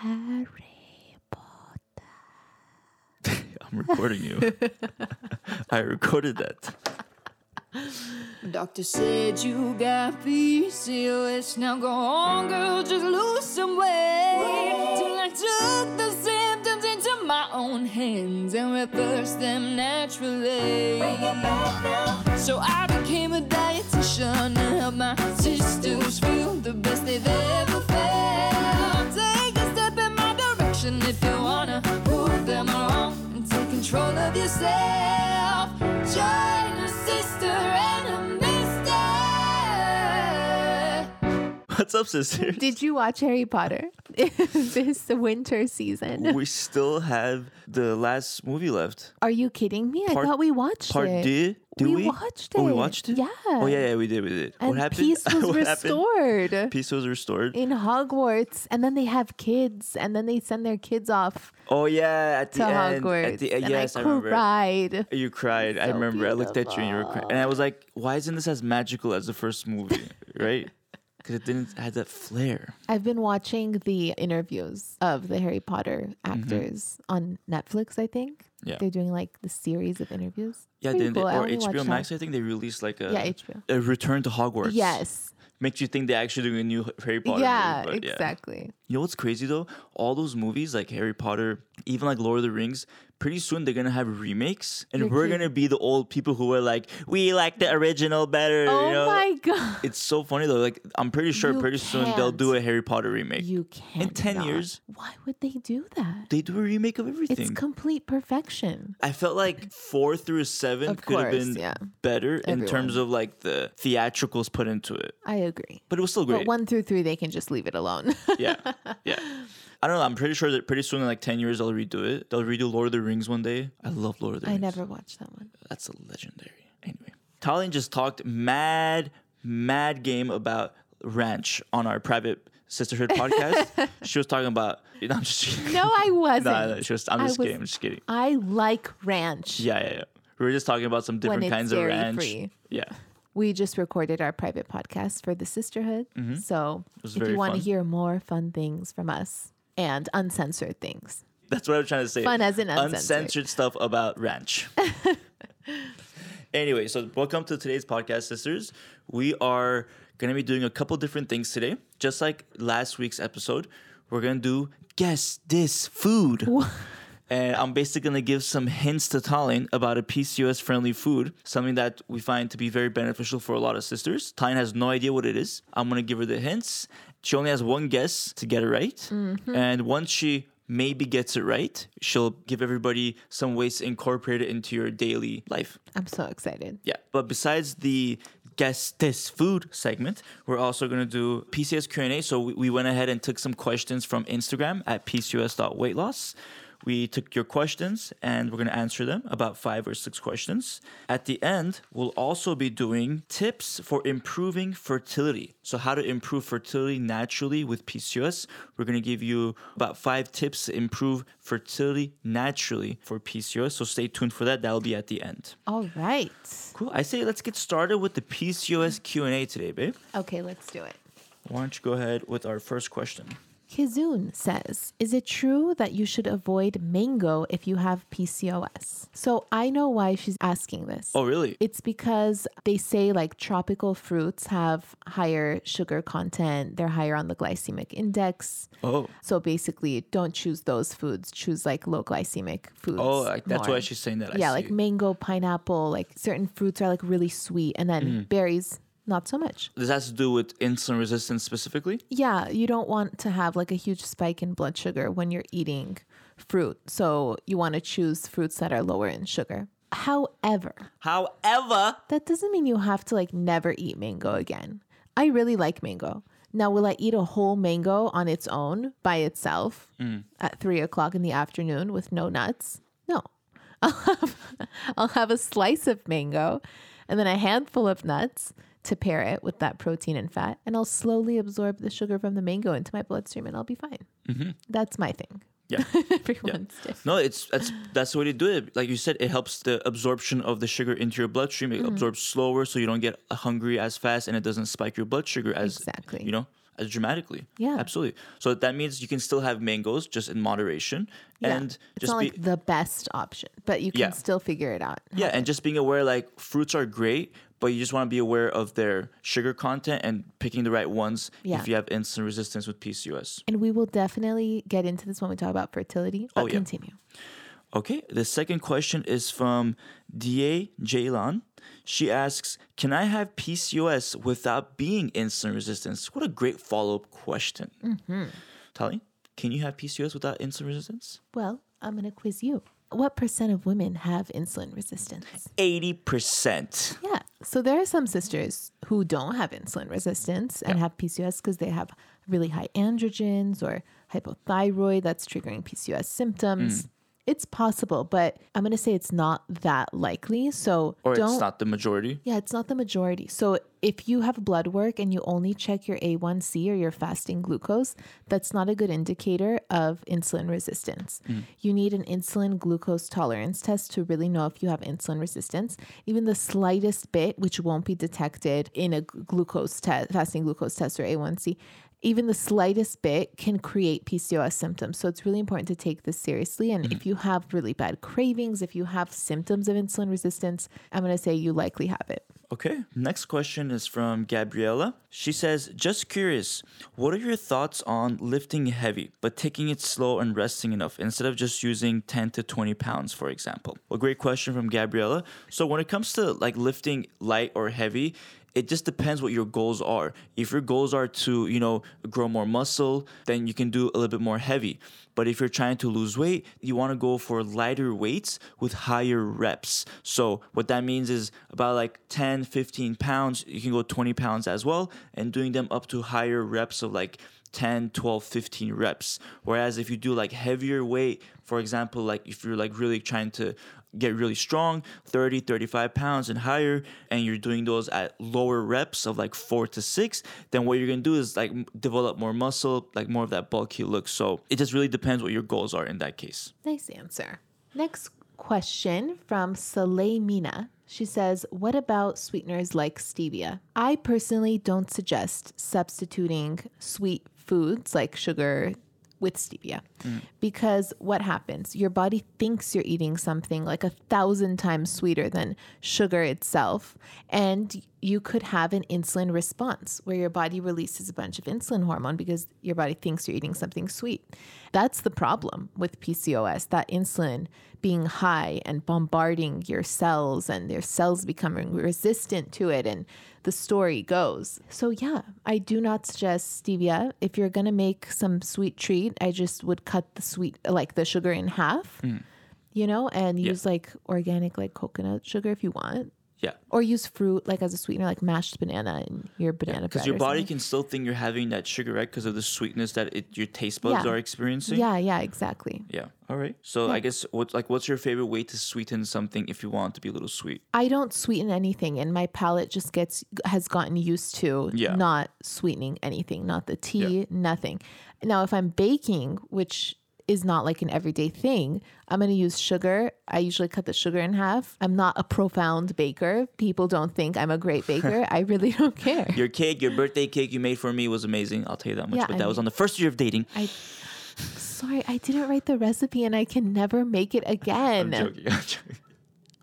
Harry Potter. I'm recording you. I recorded that. Doctor said you got PCOS. Now go on, girl, just lose some weight. Till I took the symptoms into my own hands and reversed them naturally. So I became a dietitian to help my sisters feel the best they've ever felt. My direction if you wanna prove them wrong and take control of yourself. Join a sister and a mister. What's up, sister? Did you watch Harry Potter this winter season? We still have the last movie left. Are you kidding me? Part- I thought we watched Part it. D? Did we? watched it. Oh, we watched it? Yeah. Oh, yeah, yeah, we did, we did. And what happened? peace was What happened? restored Peace was restored. in Hogwarts, and then they have kids, and then they send their kids off Oh, yeah, at to the end. Hogwarts. At the, and yes, I I remember. cried. You cried. I So remember. I looked at you and you were crying. And I was like, why isn't this as magical as the first movie? right? Because it didn't have that flair. I've been watching the interviews of the Harry Potter actors on Netflix. I think Mm-hmm. Yeah. they're doing like the series of interviews. Yeah, Pretty then they, cool. I or HBO Max, that. I think they released like a, Yeah, HBO. a Return to Hogwarts. Yes. Makes you think they're actually doing a new Harry Potter yeah, movie. but exactly. You know what's crazy though? All those movies like Harry Potter, even like Lord of the Rings, pretty soon they're gonna have remakes, and we're gonna be the old people who are like, we like the original better. Oh you know? my god. It's so funny though. Like I'm pretty sure You pretty soon they'll do a Harry Potter remake. You can't. 10 years- Why would they do that? they do a remake of everything. It's complete perfection. I felt like four through seven Of could have been yeah. better in terms of like the theatricals put into it, I agree. but it was still great. But one through three, they can just leave it alone. yeah, yeah. I don't know. I'm pretty sure that pretty soon, in like ten years, they'll redo it. They'll redo Lord of the Rings one day. I love Lord of the Rings. I Rings. never watched that one. That's a legendary. Anyway, Tallene just talked mad, mad game about ranch on our private Cysterhood podcast. she was talking about. You know, I'm just. No, I wasn't. no, no, she was, I'm I just was- kidding. I'm just kidding. I like ranch. Yeah, yeah, yeah. We were just talking about some different it's kinds of ranch. dairy-free. Yeah. We just recorded our private podcast for the Cysterhood. Mm-hmm. So if you want to hear more fun things from us and uncensored things, That's what I was trying to say. Fun as in uncensored. uncensored stuff about ranch. anyway, so welcome to today's podcast, sisters. We are going to be doing a couple different things today. Just like last week's episode, we're going to do guess this food. And I'm basically going to give some hints to Tallene about a PCOS friendly food, something that we find to be very beneficial for a lot of sisters. Tallene has no idea what it is. I'm going to give her the hints. She only has one guess to get it right. Mm-hmm. And once she maybe gets it right, she'll give everybody some ways to incorporate it into your daily life. I'm so excited. Yeah. But besides the guess this food segment, we're also going to do PCOS Q&A. So we, we went ahead and took some questions from Instagram at pcos.weightloss. We took your questions and we're going to answer them, about five or six questions. At the end, we'll also be doing tips for improving fertility. So, how to improve fertility naturally with PCOS. We're going to give you about five tips to improve fertility naturally for PCOS. So, stay tuned for that. That'll be at the end. All right. Cool. I say let's get started with the PCOS Q&A today, babe. Okay, let's do it. Why don't you go ahead with our first question? Kizun says, Is it true that you should avoid mango if you have PCOS? So I know why she's asking this. Oh, really? It's because they say like tropical fruits have higher sugar content, they're higher on the glycemic index. Oh. So basically, don't choose those foods. Choose like low glycemic foods. Oh, like, that's more. why she's saying that. I yeah, see. like mango, pineapple, like certain fruits are like really sweet, and then Mm-hmm. berries, not so much. This has to do with insulin resistance specifically? Yeah, you don't want to have like a huge spike in blood sugar when you're eating fruit. So you want to choose fruits that are lower in sugar. However, However, that doesn't mean you have to like never eat mango again. I really like mango. Now, will I eat a whole mango on its own by itself mm. at three o'clock in the afternoon with no nuts? No. I'll have, I'll have a slice of mango and then a handful of nuts to pair it with that protein and fat. And I'll slowly absorb the sugar from the mango into my bloodstream and I'll be fine. That's my thing. yeah. Everyone's different. No, it's that's that's the way to do it. Like you said, it helps the absorption of the sugar into your bloodstream. Mm-hmm. It absorbs slower, so you don't get hungry as fast, and it doesn't spike your blood sugar as Exactly. You know, as dramatically. Yeah. absolutely. So that means you can still have mangoes just in moderation, Yeah. and it's just not be like the best option, but you can Yeah. still figure it out. yeah, and just being aware like fruits are great, but you just want to be aware of their sugar content and picking the right ones Yeah. if you have insulin resistance with PCOS. And we will definitely get into this when we talk about fertility. But Oh, yeah. continue. Okay, the second question is from Da Jalan. She asks, "Can I have PCOS without being insulin resistant?" What a great follow-up question. Mm-hmm. Tali, can you have PCOS without insulin resistance? Well, I'm going to quiz you. What percent of women have insulin resistance? Eighty percent. Yeah. So there are some sisters who don't have insulin resistance and have PCOS because they have really high androgens or hypothyroid that's triggering PCOS symptoms. Mm. It's possible, but I'm going to say it's not that likely. So Or don't it's not the majority. Yeah, it's not the majority. So if you have blood work and you only check your A1C or your fasting glucose, that's not a good indicator of insulin resistance. Hmm. You need an insulin glucose tolerance test to really know if you have insulin resistance. Even the slightest bit, which won't be detected in a glucose test, fasting glucose test or A1C, even the slightest bit can create PCOS symptoms. So it's really important to take this seriously. And if mm-hmm. you have really bad cravings, if you have symptoms of insulin resistance, I'm going to say you likely have it. Okay. Next question is from Gabriella. She says, Just curious, what are your thoughts on lifting heavy, but taking it slow and resting enough instead of just using 10 to 20 pounds, for example? A great question from Gabriella. So, when it comes to like lifting light or heavy, it just depends what your goals are. If your goals are to, you know, grow more muscle, then you can do a little bit more heavy. But if you're trying to lose weight, you want to go for lighter weights with higher reps. So what that means is about like 10, 15 pounds, you can go 20 pounds as well, and doing them up to higher reps of like 10, 12, 15 reps. Whereas if you do like heavier weight, for example, like if you're like really trying to get really strong 30 35 pounds and higher and you're doing those at lower reps of like four to six then what you're gonna do is like develop more muscle like more of that bulky look so it just really depends what your goals are in that case Nice answer. Next question from Soleil Mina. She says, What about sweeteners like stevia? I personally don't suggest substituting sweet foods like sugar with stevia mm. because what happens? Your body thinks you're eating something like a thousand times sweeter than sugar itself, and you could have an insulin response where your body releases a bunch of insulin hormone because your body thinks you're eating something sweet. That's the problem with PCOS, that insulin being high and bombarding your cells and their cells becoming resistant to it and the story goes. So yeah, I do not suggest stevia. If you're going to make some sweet treat, I just would cut the sweet like the sugar in half. Mm. You know, and use like organic like coconut sugar if you want. Yeah Or use fruit like as a sweetener, like mashed banana in your banana bread. because your body something. can still think you're having that sugar right because of the sweetness that it, your taste buds Yeah. are experiencing Yeah, yeah, exactly. yeah all right so i guess what's like what's your favorite way to sweeten something if you want it to be a little sweet I don't sweeten anything, and my palate just gets has gotten used to Yeah. not sweetening anything, not the tea, nothing. Now, if I'm baking, which is not like an everyday thing, I'm going to use sugar. I usually cut the sugar in half. I'm not a profound baker. People don't think I'm a great baker. I really don't care. your cake your birthday cake you made for me was amazing i'll tell you that much Yeah, but I that was on the first year of dating I sorry, I didn't write the recipe, and I can never make it again. I'm joking, I'm joking.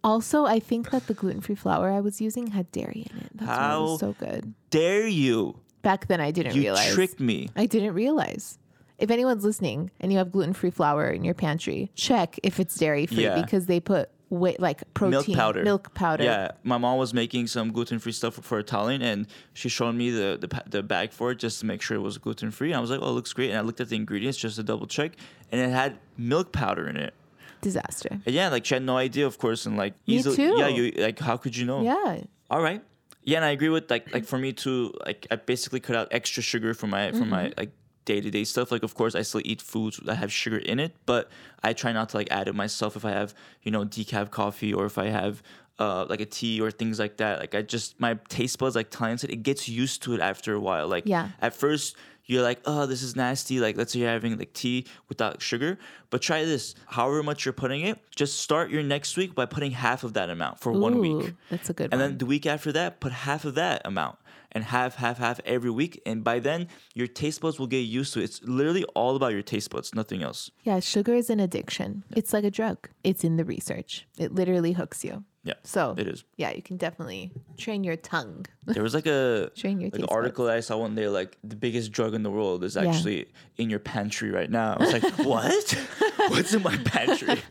Also, I think that the gluten free flour I was using had dairy in it. That's why it How was so good. dare you Back then, I didn't you realize. You tricked me I didn't realize. If anyone's listening and you have gluten free flour in your pantry, check if it's dairy free Yeah. because they put wait like protein milk powder. Milk powder. Yeah, my mom was making some gluten free stuff for Italian, and she showed me the, the the bag for it just to make sure it was gluten free. And I was like, "Oh, it looks great." And I looked at the ingredients just to double check, and it had milk powder in it. Disaster. And yeah, like she had no idea, of course, and like Me easily, too. yeah, you like how could you know? Yeah. All right. Yeah, and I agree with like like for me too. Like I basically cut out extra sugar from my from my mm-hmm. like day to day stuff. Like of course I still eat foods that have sugar in it, but I try not to like add it myself if I have you know decaf coffee or if I have uh like a tea or things like that. Like I just my taste buds like Tanya said, it gets used to it after a while. Like Yeah. at first you're like, oh, this is nasty. Like, let's say you're having like tea without sugar, but try this. However much you're putting it, just start your next week by putting half of that amount for one week. That's a good And one. then the week after that, put half of that amount. And half, half, half every week. And by then, your taste buds will get used to it. It's literally all about your taste buds, nothing else. Yeah, sugar is an addiction. It's like a drug. It's in the research. It literally hooks you. Yeah. So It is. Yeah, you can definitely train your tongue. There was like a Train your like an article that I saw one day, like the biggest drug in the world is actually in your pantry right now. I was like, what? What's in my pantry?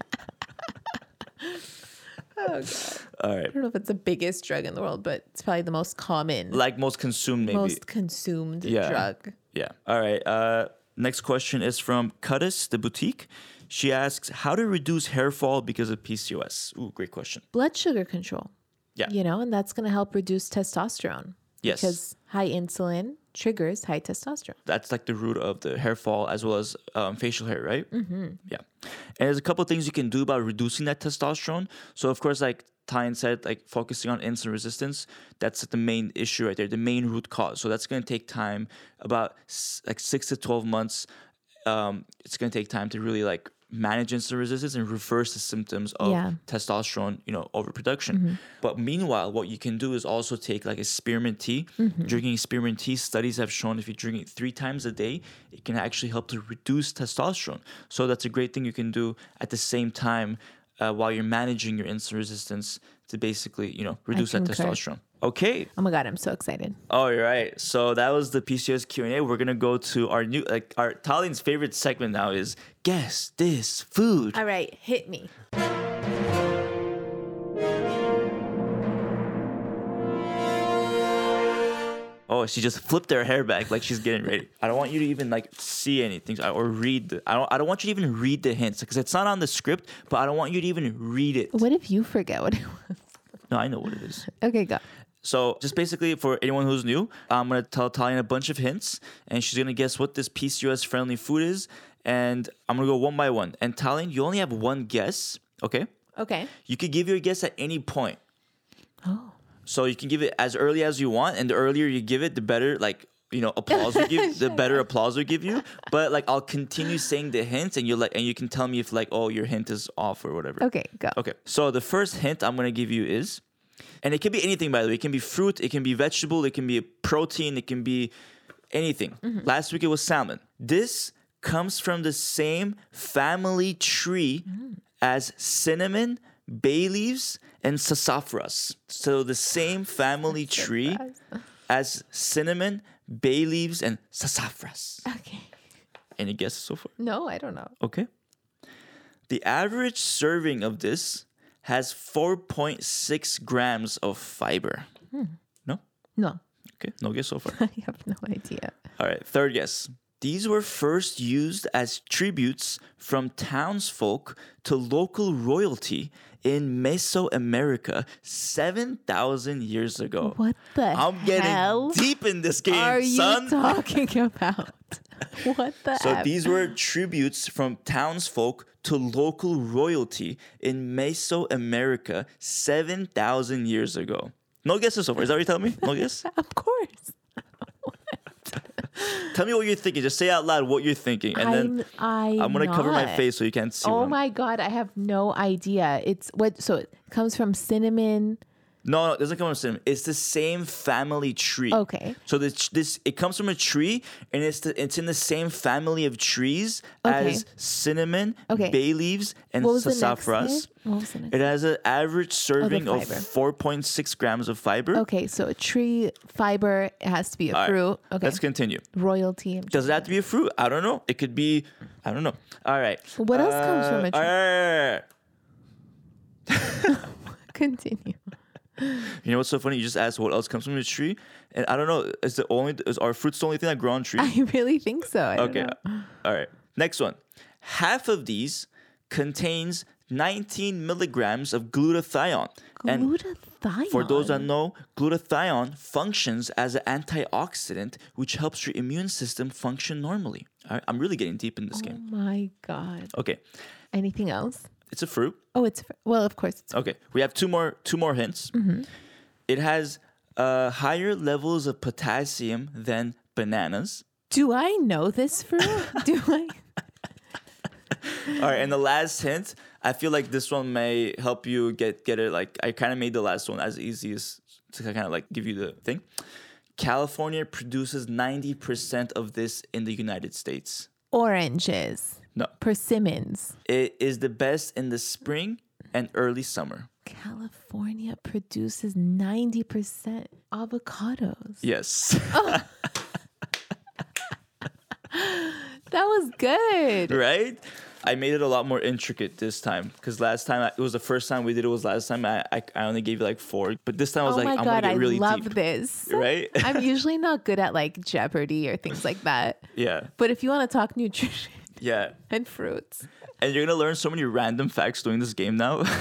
Oh god. All right. I don't know if it's the biggest drug in the world, but it's probably the most common, Like most consumed, maybe. most consumed Yeah. drug. Yeah. All right. Uh, next question is from Cutis, the boutique. She asks, how to reduce hair fall because of PCOS? Ooh, great question. Blood sugar control. Yeah. You know, and that's going to help reduce testosterone. Yes. Because high insulin triggers high testosterone. That's like the root of the hair fall as well as um, facial hair, right? Mm-hmm. Yeah. And there's a couple things you can do about reducing that testosterone. So, of course, like Tyne said, like focusing on insulin resistance, that's the main issue right there, the main root cause. So, that's going to take time, about s- like six to 12 months. Um, it's going to take time to really like manage insulin resistance and reverse the symptoms of Yeah. testosterone, you know, overproduction. Mm-hmm. But meanwhile, what you can do is also take like a spearmint tea. Mm-hmm. Drinking spearmint tea, studies have shown if you drink it three times a day, it can actually help to reduce testosterone. So that's a great thing you can do at the same time uh, while you're managing your insulin resistance to basically, you know, reduce that testosterone. Okay. Oh my God, I'm so excited. Oh, all right. So that was the PCOS Q&A. We're going to go to our new like our Tallene's favorite segment now is guess this food. All right, hit me. Oh, she just flipped her hair back like she's getting ready. I don't want you to even like see anything or read. The, I don't. I don't want you to even read the hints because it's not on the script. But I don't want you to even read it. What if you forget what it was? No, I know what it is. Okay, go. So just basically for anyone who's new, I'm gonna tell Tallene a bunch of hints, and she's gonna guess what this PCOS friendly food is, and I'm gonna go one by one. And Tallene, you only have one guess. Okay. Okay. You could give your guess at any point. So you can give it as early as you want, and the earlier you give it, the better. Like you know, applause we give, the better applause we give you. But like, I'll continue saying the hints, and you like, and you can tell me if like, oh, your hint is off or whatever. Okay, go. Okay. So the first hint I'm gonna give you is, and it can be anything by the way. It can be fruit, it can be vegetable, it can be protein, it can be anything. Mm-hmm. Last week it was salmon. This comes from the same family tree mm. as cinnamon, bay leaves, and sassafras. So the same family tree as cinnamon, bay leaves, and sassafras. Okay. Any guesses so far? No, I don't know. Okay. The average serving of this has 4.6 grams of fiber. Hmm. No? No, Okay, no guess so far. I have no idea. All right, third guess. These were first used as tributes from townsfolk to local royalty in Mesoamerica 7,000 years ago. What the I'm getting deep in this game, are you talking about? what the So F? these were tributes from townsfolk to local royalty in Mesoamerica 7,000 years ago. No guesses so far. Is that what you're telling me? No guess? Of course. Tell me what you're thinking. Just say out loud what you're thinking. And then I'm, I'm going to cover my face so you can't see. Oh I'm- my god, I have no idea. It's what so it comes from cinnamon. No, no, it doesn't come from cinnamon. It's the same family tree. Okay. So this this it comes from a tree and it's the, it's in the same family of trees Okay. as cinnamon, Okay. bay leaves, and What was the next sassafras. What was the next? It has an average oh, serving of fiber. 4.6 grams of fiber. Okay, so a tree fiber it has to be a All right, fruit. Okay. Let's continue. Royalty. Does it have to be a fruit? I don't know. It could be, I don't know. All right. What else comes from a uh, tree? right. Continue. You know what's so funny? You just asked what else comes from the tree, and I don't know. Is the only is our fruits the only thing that grow on trees? I really think so. I Okay. All right. Next one. Half of these contains 19 milligrams of glutathione. And Glutathione. for those that know, glutathione functions as an antioxidant, which helps your immune system function normally. All right, I'm really getting deep in this Oh game. my god. Okay, Anything else? It's a fruit. Oh, it's well, of course. It's Okay, we have two more two more hints. Mm-hmm. It has uh, higher levels of potassium than bananas. Do I know this fruit? Do I? All right, and the last hint, I feel like this one may help you get get it. Like I kind of made the last one as easy as to kind of like give you the thing. California produces 90% of this in the United States. Oranges. No. Persimmons. It is the best in the spring and early summer. California produces 90% avocados. Yes. Oh. That was good. right? I made it a lot more intricate this time because last time I, it was the first time we did it was last time I, I, I only gave you like four, but this time I was oh like my I'm god, gonna get really love deep, this. right? I'm usually not good at like Jeopardy or things like that. yeah, But if you want to talk nutrition yeah, and fruits, and you're gonna learn so many random facts doing this game now.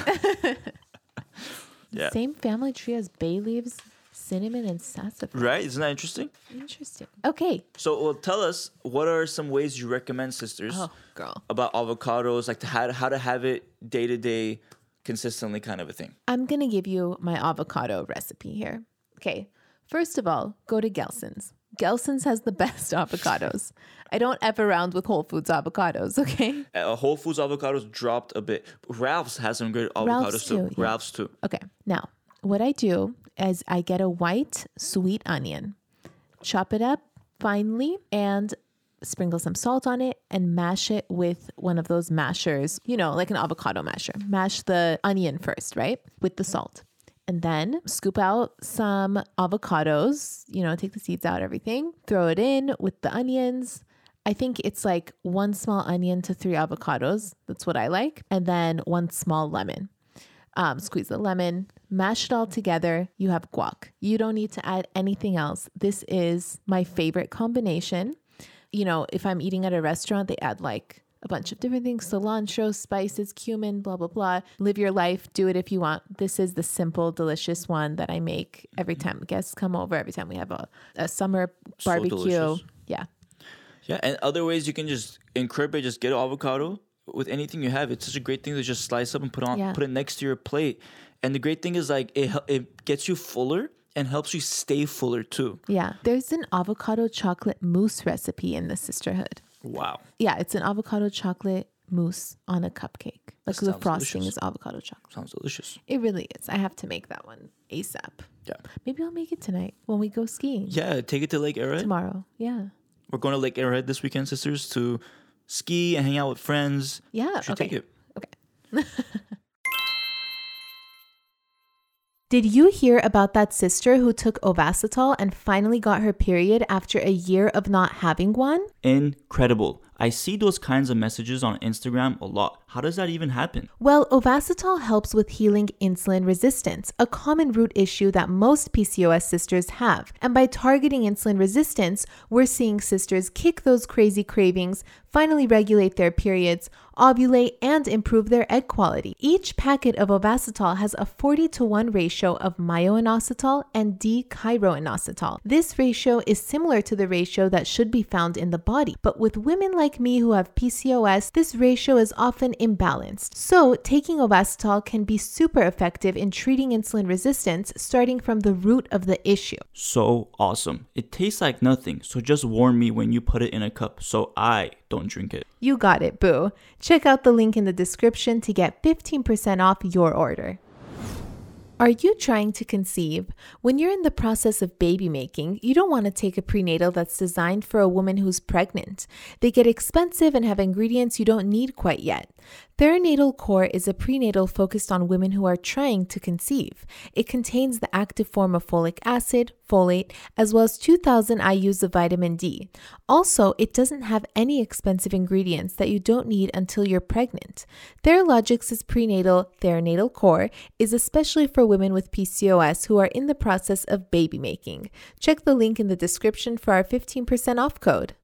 yeah, same family tree as bay leaves, cinnamon, and sassafras. right? Isn't that interesting? Interesting. Okay. So, well, tell us what are some ways you recommend, sisters, Oh, girl. about avocados, like to how how to have it day to day, consistently, kind of a thing. I'm going to give you my avocado recipe here. Okay. First of all, go to Gelson's. Gelson's has the best avocados. I don't F around with Whole Foods avocados, okay? Uh, Whole Foods avocados dropped a bit. Ralph's has some good avocados Ralph's too. too. Ralph's too. Okay. Now, what I do is I get a white sweet onion, chop it up finely, and sprinkle some salt on it and mash it with one of those mashers, you know, like an avocado masher. Mash the onion first, right? With the salt. And then scoop out some avocados, you know, take the seeds out, everything, throw it in with the onions. I think it's like one small onion to three avocados. That's what I like. And then one small lemon um, squeeze the lemon, mash it all together. You have guac. You don't need to add anything else. This is my favorite combination. You know, if I'm eating at a restaurant, they add like a bunch of different things cilantro, spices, cumin, blah, blah, blah. Live your life, do it if you want. This is the simple, delicious one that I make every mm-hmm. time guests come over, every time we have a, a summer barbecue. delicious. yeah. Yeah, and other ways you can just incorporate, just get avocado with anything you have. It's such a great thing to just slice up and put on, Yeah. put it next to your plate. And the great thing is like it it gets you fuller and helps you stay fuller too. Yeah. There's an avocado chocolate mousse recipe in the Cysterhood. Wow. Yeah, it's an avocado chocolate mousse on a cupcake. Like the frosting delicious. is avocado chocolate. Sounds delicious. It really is. I have to make that one ASAP. Yeah. Maybe I'll make it tonight when we go skiing. Yeah, take it to Lake Arrowhead. Tomorrow. Yeah. We're going to Lake Arrowhead this weekend, sisters, to ski and hang out with friends. Yeah. You should okay. take it. Okay. Did you hear about that sister who took Ovasitol and finally got her period after a year of not having one? Incredible. I see those kinds of messages on Instagram a lot. How does that even happen? Well, Ovasitol helps with healing insulin resistance, a common root issue that most PCOS sisters have. And by targeting insulin resistance, we're seeing sisters kick those crazy cravings, finally regulate their periods, ovulate, and improve their egg quality. Each packet of Ovasitol has a 40 to 1 ratio of myoinositol and D-chiroinositol. This ratio is similar to the ratio that should be found in the body, but with women like me who have PCOS, this ratio is often imbalanced. So, taking Ovasitol can be super effective in treating insulin resistance starting from the root of the issue. So awesome. It tastes like nothing, so just warn me when you put it in a cup so I don't drink it. You got it, boo. Check out the link in the description to get 15% off your order. Are you trying to conceive? When you're in the process of baby making, you don't want to take a prenatal that's designed for a woman who's pregnant. They get expensive and have ingredients you don't need quite yet. Theranatal Core is a prenatal focused on women who are trying to conceive. It contains the active form of folic acid, folate, as well as 2000 IUs of vitamin D. Also, it doesn't have any expensive ingredients that you don't need until you're pregnant. Theralogix' prenatal Theranatal Core is especially for women with PCOS who are in the process of baby making. Check the link in the description for our 15% off code.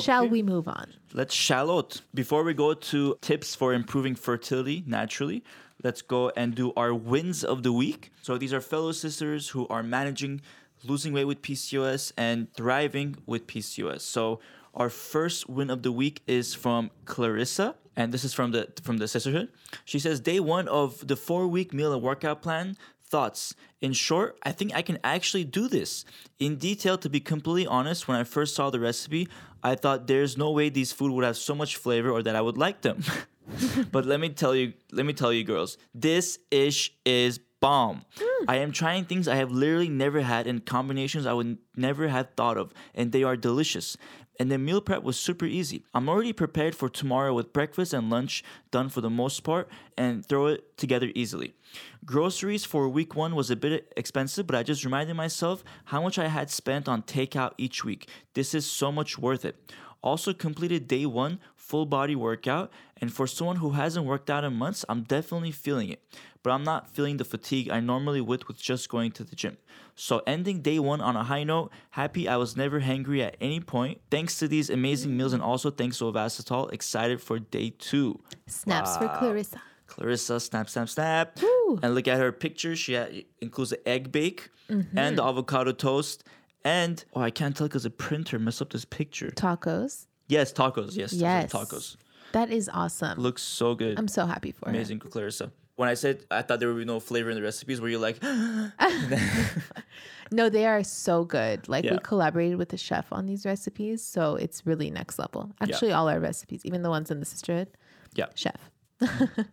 Shall we move on? Let's shallot. Before we go to tips for improving fertility naturally, let's go and do our wins of the week. So these are fellow sisters who are managing losing weight with PCOS and thriving with PCOS. So our first win of the week is from Clarissa, and this is from the from the Cysterhood. She says day one of the four week meal and workout plan. Thoughts. In short, I think I can actually do this. In detail, to be completely honest, when I first saw the recipe, I thought there's no way these food would have so much flavor or that I would like them. but let me tell you, let me tell you girls, this ish is bomb. Hmm. I am trying things I have literally never had and combinations I would never have thought of, and they are delicious. And the meal prep was super easy. I'm already prepared for tomorrow with breakfast and lunch done for the most part and throw it together easily. Groceries for week one was a bit expensive, but I just reminded myself how much I had spent on takeout each week. This is so much worth it. Also completed day one full body workout, and for someone who hasn't worked out in months, I'm definitely feeling it. But I'm not feeling the fatigue I normally would with just going to the gym. So ending day one on a high note, happy I was never hangry at any point. Thanks to these amazing meals and also thanks to Ovasitol, excited for day two. Snaps for Clarissa. Clarissa, snap, snap, snap. Woo. And look at her picture. She had, includes the egg bake Mm-hmm. and the avocado toast. And oh, I can't tell because the printer messed up this picture. Tacos. Yes, tacos. Yes, Yes. tacos. That is awesome. Looks so good. I'm so happy for her. Amazing, Clarissa. When I said I thought there would be no flavor in the recipes, were you like, No, they are so good. Like Yeah. we collaborated with the chef on these recipes, so it's really next level. Actually, all our recipes, even the ones in the Cysterhood, yeah, chef.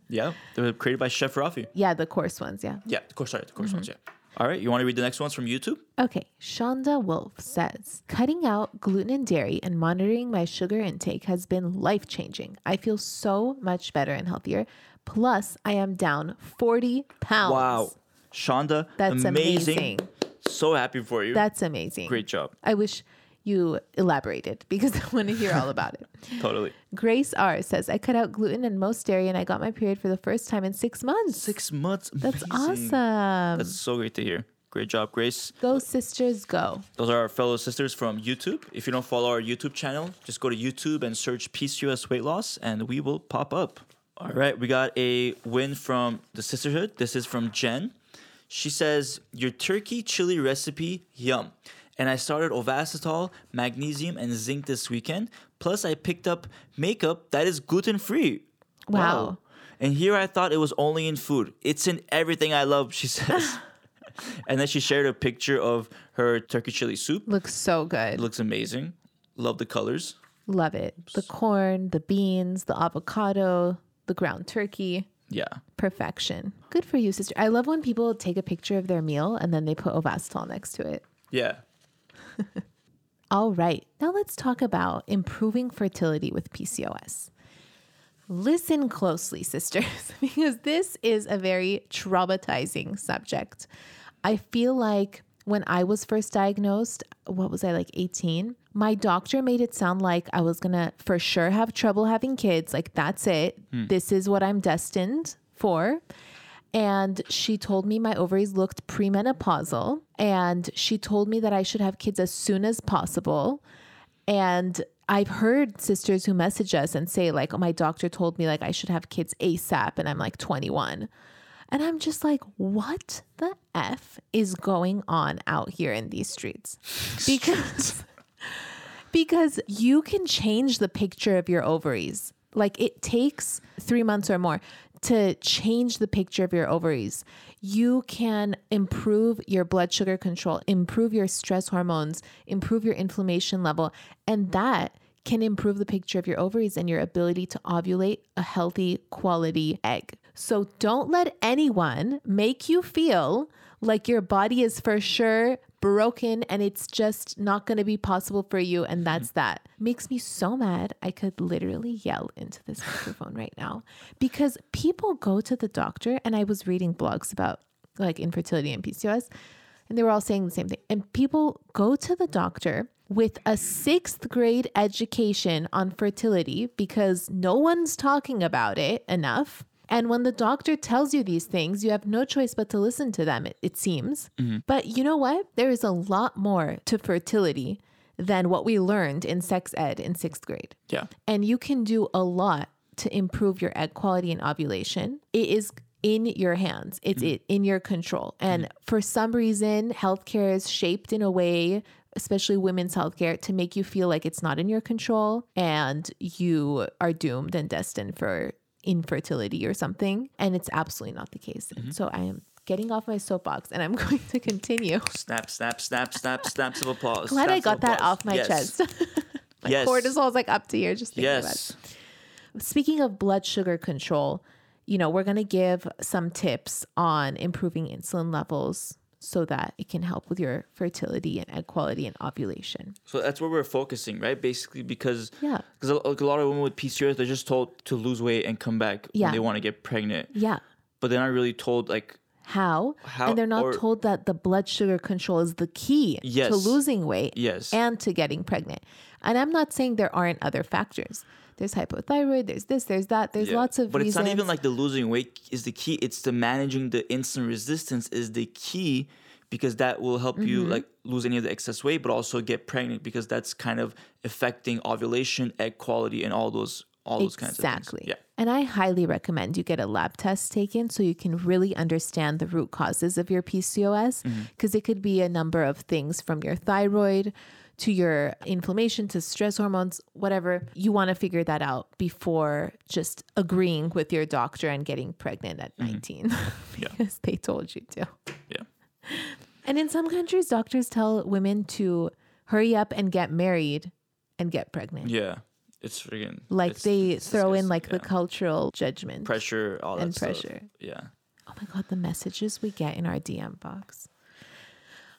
yeah? They were created by Chef Rafi. Yeah, the course ones. Yeah. Yeah, of course, sorry, the course ones, Mm-hmm. yeah. All right, you want to read the next ones from YouTube? Okay, Shonda Wolf says, cutting out gluten and dairy and monitoring my sugar intake has been life changing. I feel so much better and healthier. Plus, I am down 40 pounds. Wow. Shonda, That's amazing. amazing. So happy for you. That's amazing. Great job. I wish you elaborated because I want to hear all about it. Totally. Grace R says, I cut out gluten and most dairy and I got my period for the first time in six months. Six months. That's amazing. awesome. That's so great to hear. Great job, Grace. Go, sisters, go. Those are our fellow sisters from YouTube. If you don't follow our YouTube channel, just go to YouTube and search PCOS weight loss and we will pop up. All right, we got a win from the Cysterhood. This is from Jen. She says, Your turkey chili recipe, yum. And I started Ovasitol, magnesium, and zinc this weekend. Plus, I picked up makeup that is gluten free. Wow. And here I thought it was only in food. It's in everything I love, she says. and then she shared a picture of her turkey chili soup. Looks so good. It looks amazing. Love the colors. Love it. The corn, the beans, the avocado, the ground turkey. Yeah. Perfection. Good for you, sister. I love when people take a picture of their meal and then they put Ovasitol next to it. Yeah. All right, now let's talk about improving fertility with PCOS. Listen closely, sisters, because this is a very traumatizing subject. I feel like when I was first diagnosed, what was I like 18? My doctor made it sound like I was gonna for sure have trouble having kids. Like, that's it. Hmm. This is what I'm destined for. And she told me my ovaries looked premenopausal. And she told me that I should have kids as soon as possible. And I've heard sisters who message us and say, like, oh, my doctor told me like I should have kids ASAP. And I'm like 21. And I'm just like, what the F is going on out here in these streets? Because because you can change the picture of your ovaries. Like it takes three months or more to change the picture of your ovaries. You can improve your blood sugar control, improve your stress hormones, improve your inflammation level, and that can improve the picture of your ovaries and your ability to ovulate a healthy quality egg. So don't let anyone make you feel like your body is for sure broken and it's just not going to be possible for you and that's mm-hmm. that. Makes me so mad i could literally yell into this microphone right now. Because people go to the doctor and i was reading blogs about like infertility and pcos and they were all saying the same thing. And people go to the doctor with a sixth grade education on fertility because no one's talking about it enough and when the doctor tells you these things, you have no choice but to listen to them, it, it seems. Mm-hmm. But you know what? There is a lot more to fertility than what we learned in sex ed in sixth grade. Yeah. And you can do a lot to improve your egg quality and ovulation. It is in your hands, it's mm-hmm. it in your control. And mm-hmm. for some reason, healthcare is shaped in a way especially women's healthcare, to make you feel like it's not in your control and you are doomed and destined for infertility or something. And it's absolutely not the case. And mm-hmm. so I am getting off my soapbox and I'm going to continue. Snap, snap, snap, snap, snaps of applause. Glad I got that off my Yes. chest. my Yes. cortisol's like up to here just thinking about it. Yes. Speaking of blood sugar control, you know, we're going to give some tips on improving insulin levels so that it can help with your fertility and egg quality and ovulation. So that's where we're focusing, right? Basically, because Yeah. because a, a lot of women with PCOS they're just told to lose weight and come back Yeah. when they want to get pregnant, Yeah. but they're not really told like How? How- and they're not or- told that the blood sugar control is the key to losing weight yes, and to getting pregnant. And I'm not saying there aren't other factors. There's hypothyroid, there's this, there's that, there's Yeah. lots of but reasons. it's not even like the losing weight is the key. It's the managing the insulin resistance is the key because that will help you Mm-hmm. like lose any of the excess weight, but also get pregnant because that's kind of affecting ovulation, egg quality, and all those all those kinds of Exactly. things. Yeah. And I highly recommend you get a lab test taken so you can really understand the root causes of your PCOS Mm-hmm. because it could be a number of things from your thyroid to your inflammation to stress hormones, whatever. You want to figure that out before just agreeing with your doctor and getting pregnant at 19 Mm-hmm. Yeah. because they told you to. Yeah. And in some countries, doctors tell women to hurry up and get married and get pregnant. Yeah. It's friggin' Like it's- they it's throw in like the cultural judgment. pressure, all that and stuff. pressure. Yeah. Oh my god, the messages we get in our DM box.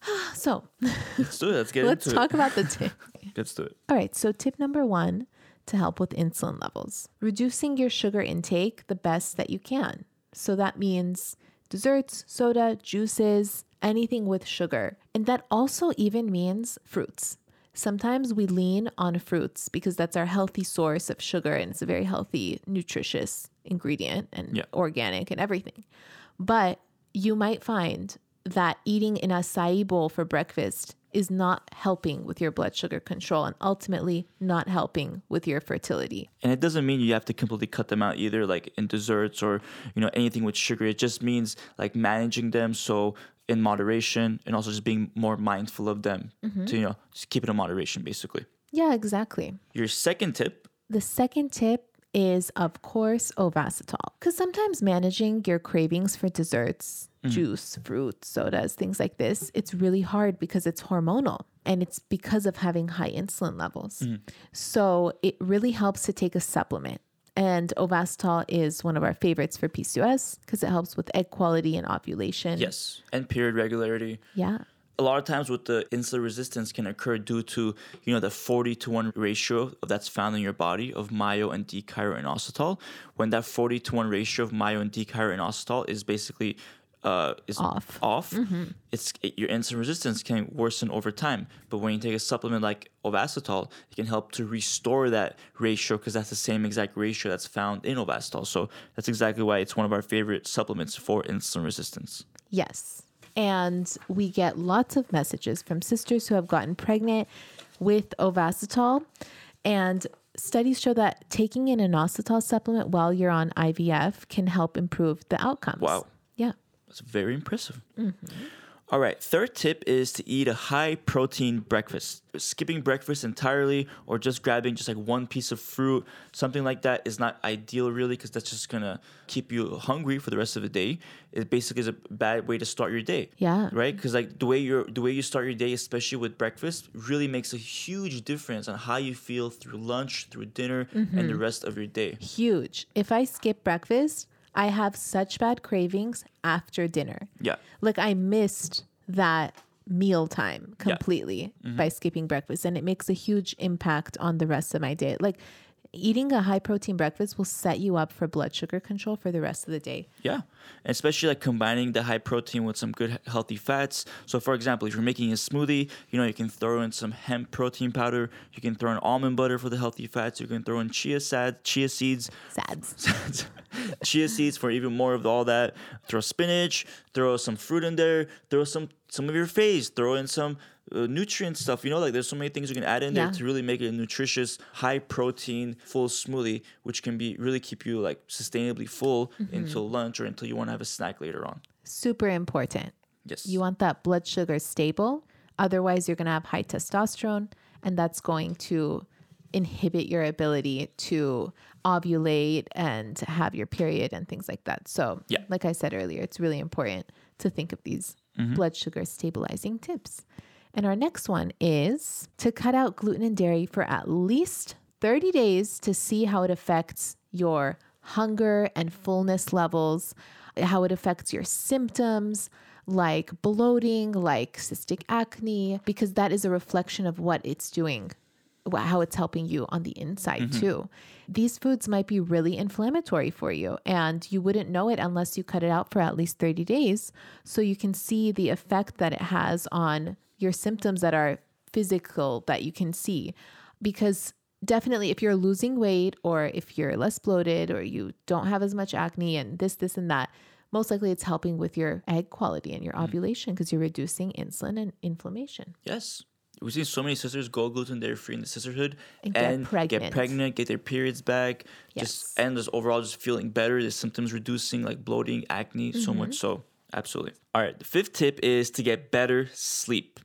so Let's do it. Let's get let's talk it. about the tip. Let's do it. All right, so tip number one to help with insulin levels reducing your sugar intake the best that you can. So that means desserts, soda, juices, anything with sugar. And that also even means fruits. Sometimes we lean on fruits because that's our healthy source of sugar and it's a very healthy, nutritious ingredient and Yeah. organic and everything. But you might find that eating an acai bowl for breakfast is not helping with your blood sugar control and ultimately not helping with your fertility. And it doesn't mean you have to completely cut them out either, like in desserts or you know anything with sugar. It just means like managing them so in moderation and also just being more mindful of them Mm-hmm. to you know just keep it in moderation basically. Yeah, exactly. Your second tip, The second tip is, of course, Ovasitol. Because sometimes managing your cravings for desserts, mm. juice, fruit, sodas, things like this, it's really hard because it's hormonal and it's because of having high insulin levels. Mm. So it really helps to take a supplement. And Ovasitol is one of our favorites for PCOS because it helps with egg quality and ovulation. yes, and period regularity. Yeah. A lot of times with the insulin resistance can occur due to you know the 40 to 1 ratio that's found in your body of myo and d-chiroinositol when that 40 to 1 ratio of myo and d-chiroinositol is basically uh, is Off. off it's it, your insulin resistance can worsen over time. But when you take a supplement like ovasitol it can help to restore that ratio because that's the same exact ratio that's found in ovasitol so that's exactly why it's one of our favorite supplements for insulin resistance. Yes. And we get lots of messages from sisters who have gotten pregnant with Ovasitol. And studies show that taking an inositol supplement while you're on IVF can help improve the outcomes. Wow. Yeah. That's very impressive. Mm-hmm. All right, third tip is to eat a high protein breakfast. Skipping breakfast entirely or just grabbing just like one piece of fruit, something like that is not ideal really because that's just going to keep you hungry for the rest of the day. It basically is a bad way to start your day. Yeah. Right? Cuz like the way you the way you start your day especially with breakfast really makes a huge difference on how you feel through lunch, through dinner and the mm-hmm. rest of your day. Huge. If I skip breakfast, I have such bad cravings after dinner. Yeah. Like I missed that meal time completely Mm-hmm. by skipping breakfast and it makes a huge impact on the rest of my day. Like eating a high protein breakfast will set you up for blood sugar control for the rest of the day. Yeah, and especially like combining the high protein with some good healthy fats. So, for example, if you're making a smoothie, you know you can throw in some hemp protein powder. You can throw in almond butter for the healthy fats. You can throw in chia sad, chia seeds, Sads. chia seeds for even more of all that. Throw spinach. Throw some fruit in there. Throw some some of your phase. Throw in some uh, nutrient stuff. You know, like there's so many things you can add in Yeah. there to really make it a nutritious, high protein, full smoothie, which can be really keep you like sustainably full until lunch or until you want to have a snack later on. Super important. Yes. You want that blood sugar stable. Otherwise, you're going to have high testosterone, and that's going to inhibit your ability to ovulate and have your period and things like that. So, Yeah. like I said earlier, it's really important to think of these mm-hmm. blood sugar stabilizing tips. And our next one is to cut out gluten and dairy for at least 30 days to see how it affects your hunger and fullness levels, how it affects your symptoms like bloating, like cystic acne, because that is a reflection of what it's doing, how it's helping you on the inside mm-hmm. too. These foods might be really inflammatory for you, and you wouldn't know it unless you cut it out for at least 30 days. So you can see the effect that it has on your symptoms that are physical that you can see. Because definitely, if you're losing weight or if you're less bloated or you don't have as much acne and this, this, and that, most likely it's helping with your egg quality and your ovulation because you're reducing insulin and inflammation. Yes. We've seen so many sisters go gluten dairy free in the Cysterhood And get get pregnant. pregnant, get their periods back, Yes. just and just overall just feeling better, the symptoms reducing like bloating, acne, so Mm-hmm. much so. Absolutely. All right. The fifth tip is to get better sleep.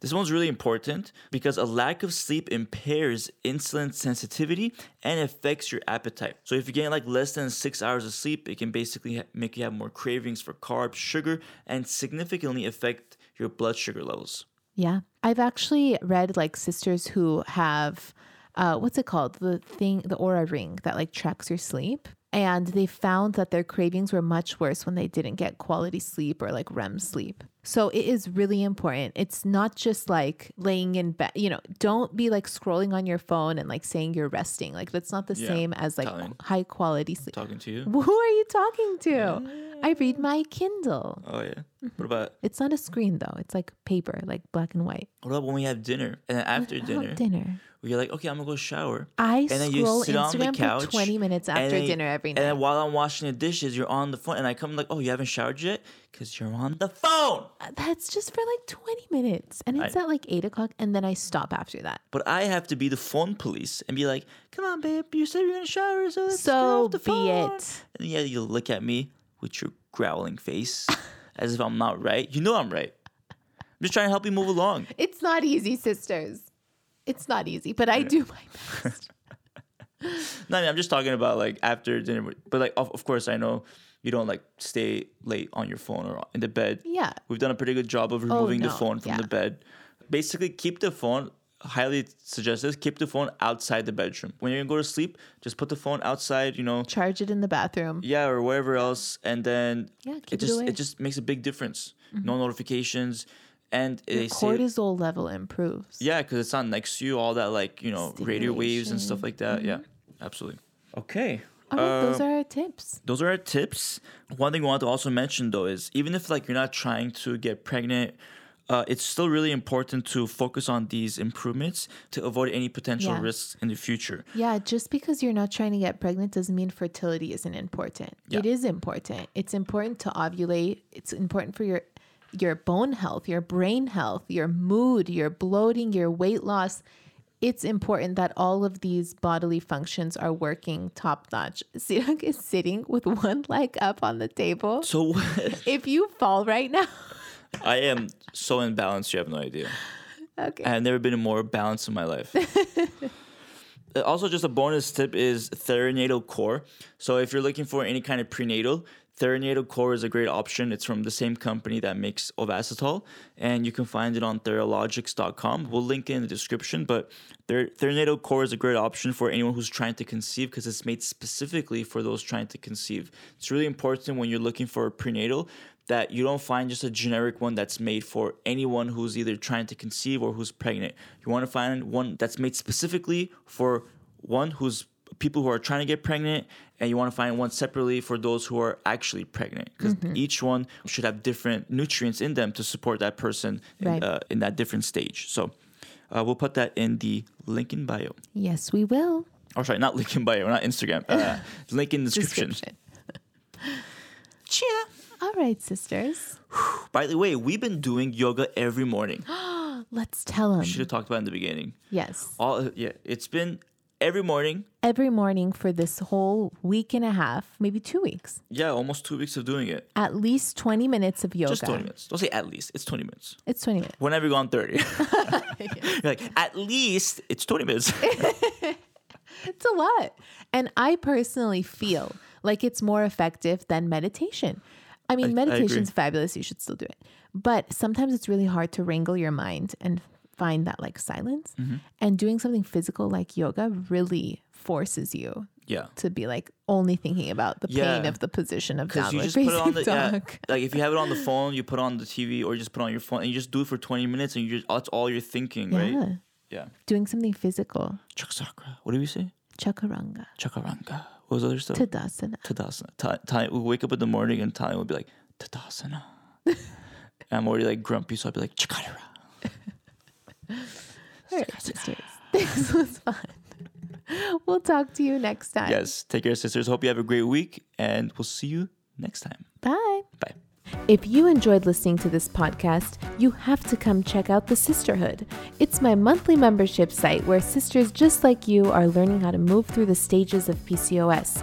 This one's really important because a lack of sleep impairs insulin sensitivity and affects your appetite. So if you're getting like less than six hours of sleep, it can basically make you have more cravings for carbs, sugar, and significantly affect your blood sugar levels. Yeah. I've actually read like sisters who have uh what's it called? The thing the Oura ring that like tracks your sleep. And they found that their cravings were much worse when they didn't get quality sleep or like REM sleep. So it is really important. It's not just like laying in bed, you know, don't be like scrolling on your phone and like saying you're resting. Like that's not the Yeah, same as like Colin. high quality sleep. Talking to you. Who are you talking to? I read my Kindle. Oh yeah. Mm-hmm. What about It's not a screen though. It's like paper, like black and white. what about when we have dinner and after dinner? dinner, dinner. we're like, okay, I'm gonna go shower. I and then you sit on the Instagram couch for 20 minutes after then- dinner every night. And then while I'm washing the dishes, you're on the phone, and I come like, oh, you haven't showered yet because you're on the phone. Uh, That's just for like 20 minutes. And it's at like 8 o'clock. And then I stop after that. But I have to be the phone police and be like, come on, babe, you said you're gonna shower, so let's get So off the phone. be it. And yeah, you look at me with your growling face, as if I'm not right. You know I'm right. I'm just trying to help you move along. It's not easy, sisters. It's not easy, but I do my best. No, I mean, I'm just talking about like after dinner. But like, of, of course, I know you don't like stay late on your phone or in the bed. Yeah. We've done a pretty good job of removing the no, phone from yeah. the bed. Basically, keep the phone. Highly suggest this. Keep the phone outside the bedroom. When you're gonna go to sleep, just put the phone outside. You know, Charge it in the bathroom. yeah, or wherever else, and then Yeah, it it just. Mm-hmm. it just makes a big difference. No notifications, and they say Cortisol level improves. yeah, because it's not next to you. All that like you know radio waves and stuff like that. Yeah, absolutely. Okay. All right, those Uh, are our tips. those are our tips. One thing we want to also mention though is even if like you're not trying to get pregnant, uh, it's still really important to focus on these improvements to avoid any potential Yeah. risks in the future. Yeah, just because you're not trying to get pregnant doesn't mean fertility isn't important. It Yeah. is important. It's important to ovulate. It's important for your your bone health, your brain health, your mood, your bloating, your weight loss. It's important that all of these bodily functions are working top notch. Sirak is sitting with one leg up on the table. So If you fall right now, I am so imbalanced, you have no idea. okay. I have never been more balanced in my life. Uh, also, just a bonus tip is Theranatal Core. So, if you're looking for any kind of prenatal, Theranatal Core is a great option. It's from the same company that makes Ovasitol, and you can find it on Theralogix.com. We'll link it in the description, but Ther- Theranatal Core is a great option for anyone who's trying to conceive because it's made specifically for those trying to conceive. It's really important when you're looking for a prenatal that you don't find just a generic one that's made for anyone who's either trying to conceive or who's pregnant. You want to find one that's made specifically for one who's people who are trying to get pregnant and you want to find one separately for those who are actually pregnant because each one should have different nutrients in them to support that person in, uh, in that different stage so uh, we'll put that in the link in bio yes, we will. or sorry not link in bio not instagram uh, link in description, Description. Chia. All right, sisters. by the way we've been doing yoga every morning Let's tell them. should have talked about it in the beginning Yes. all yeah it's been every morning every morning for this whole week and a half, maybe two weeks, yeah almost two weeks of doing it at least 20 minutes of yoga. just 20 minutes don't say at least it's 20 minutes It's 20 minutes. whenever you go on 30 You're like at least it's 20 minutes It's a lot. And I personally feel like it's more effective than meditation. I mean, I meditation's agree. fabulous. You should still do it. But sometimes it's really hard to wrangle your mind and find that like silence. Mm-hmm. And doing something physical like yoga really forces you Yeah. to be like only thinking about the pain of the position of Because you downward just put it on the yeah, like if you have it on the phone, you put on the TV or you just put on your phone and you just do it for twenty minutes and you just that's all you're thinking, Yeah. right? Yeah. Doing something physical. Chakasakra. What do we say? Chakaranga. Chakaranga. What was the other stuff? Tadasana. Tadasana. Ta- Ta- we'll wake up in the morning and Tanya will be like, Tadasana. and I'm already like grumpy, so I'll be like, Chakara. All right, sisters. This was fun. We'll talk to you next time. Yes. Take care, sisters. Hope you have a great week and we'll see you next time. Bye. Bye. If you enjoyed listening to this podcast, you have to come check out The Cysterhood. It's my monthly membership site where sisters just like you are learning how to move through the stages of PCOS.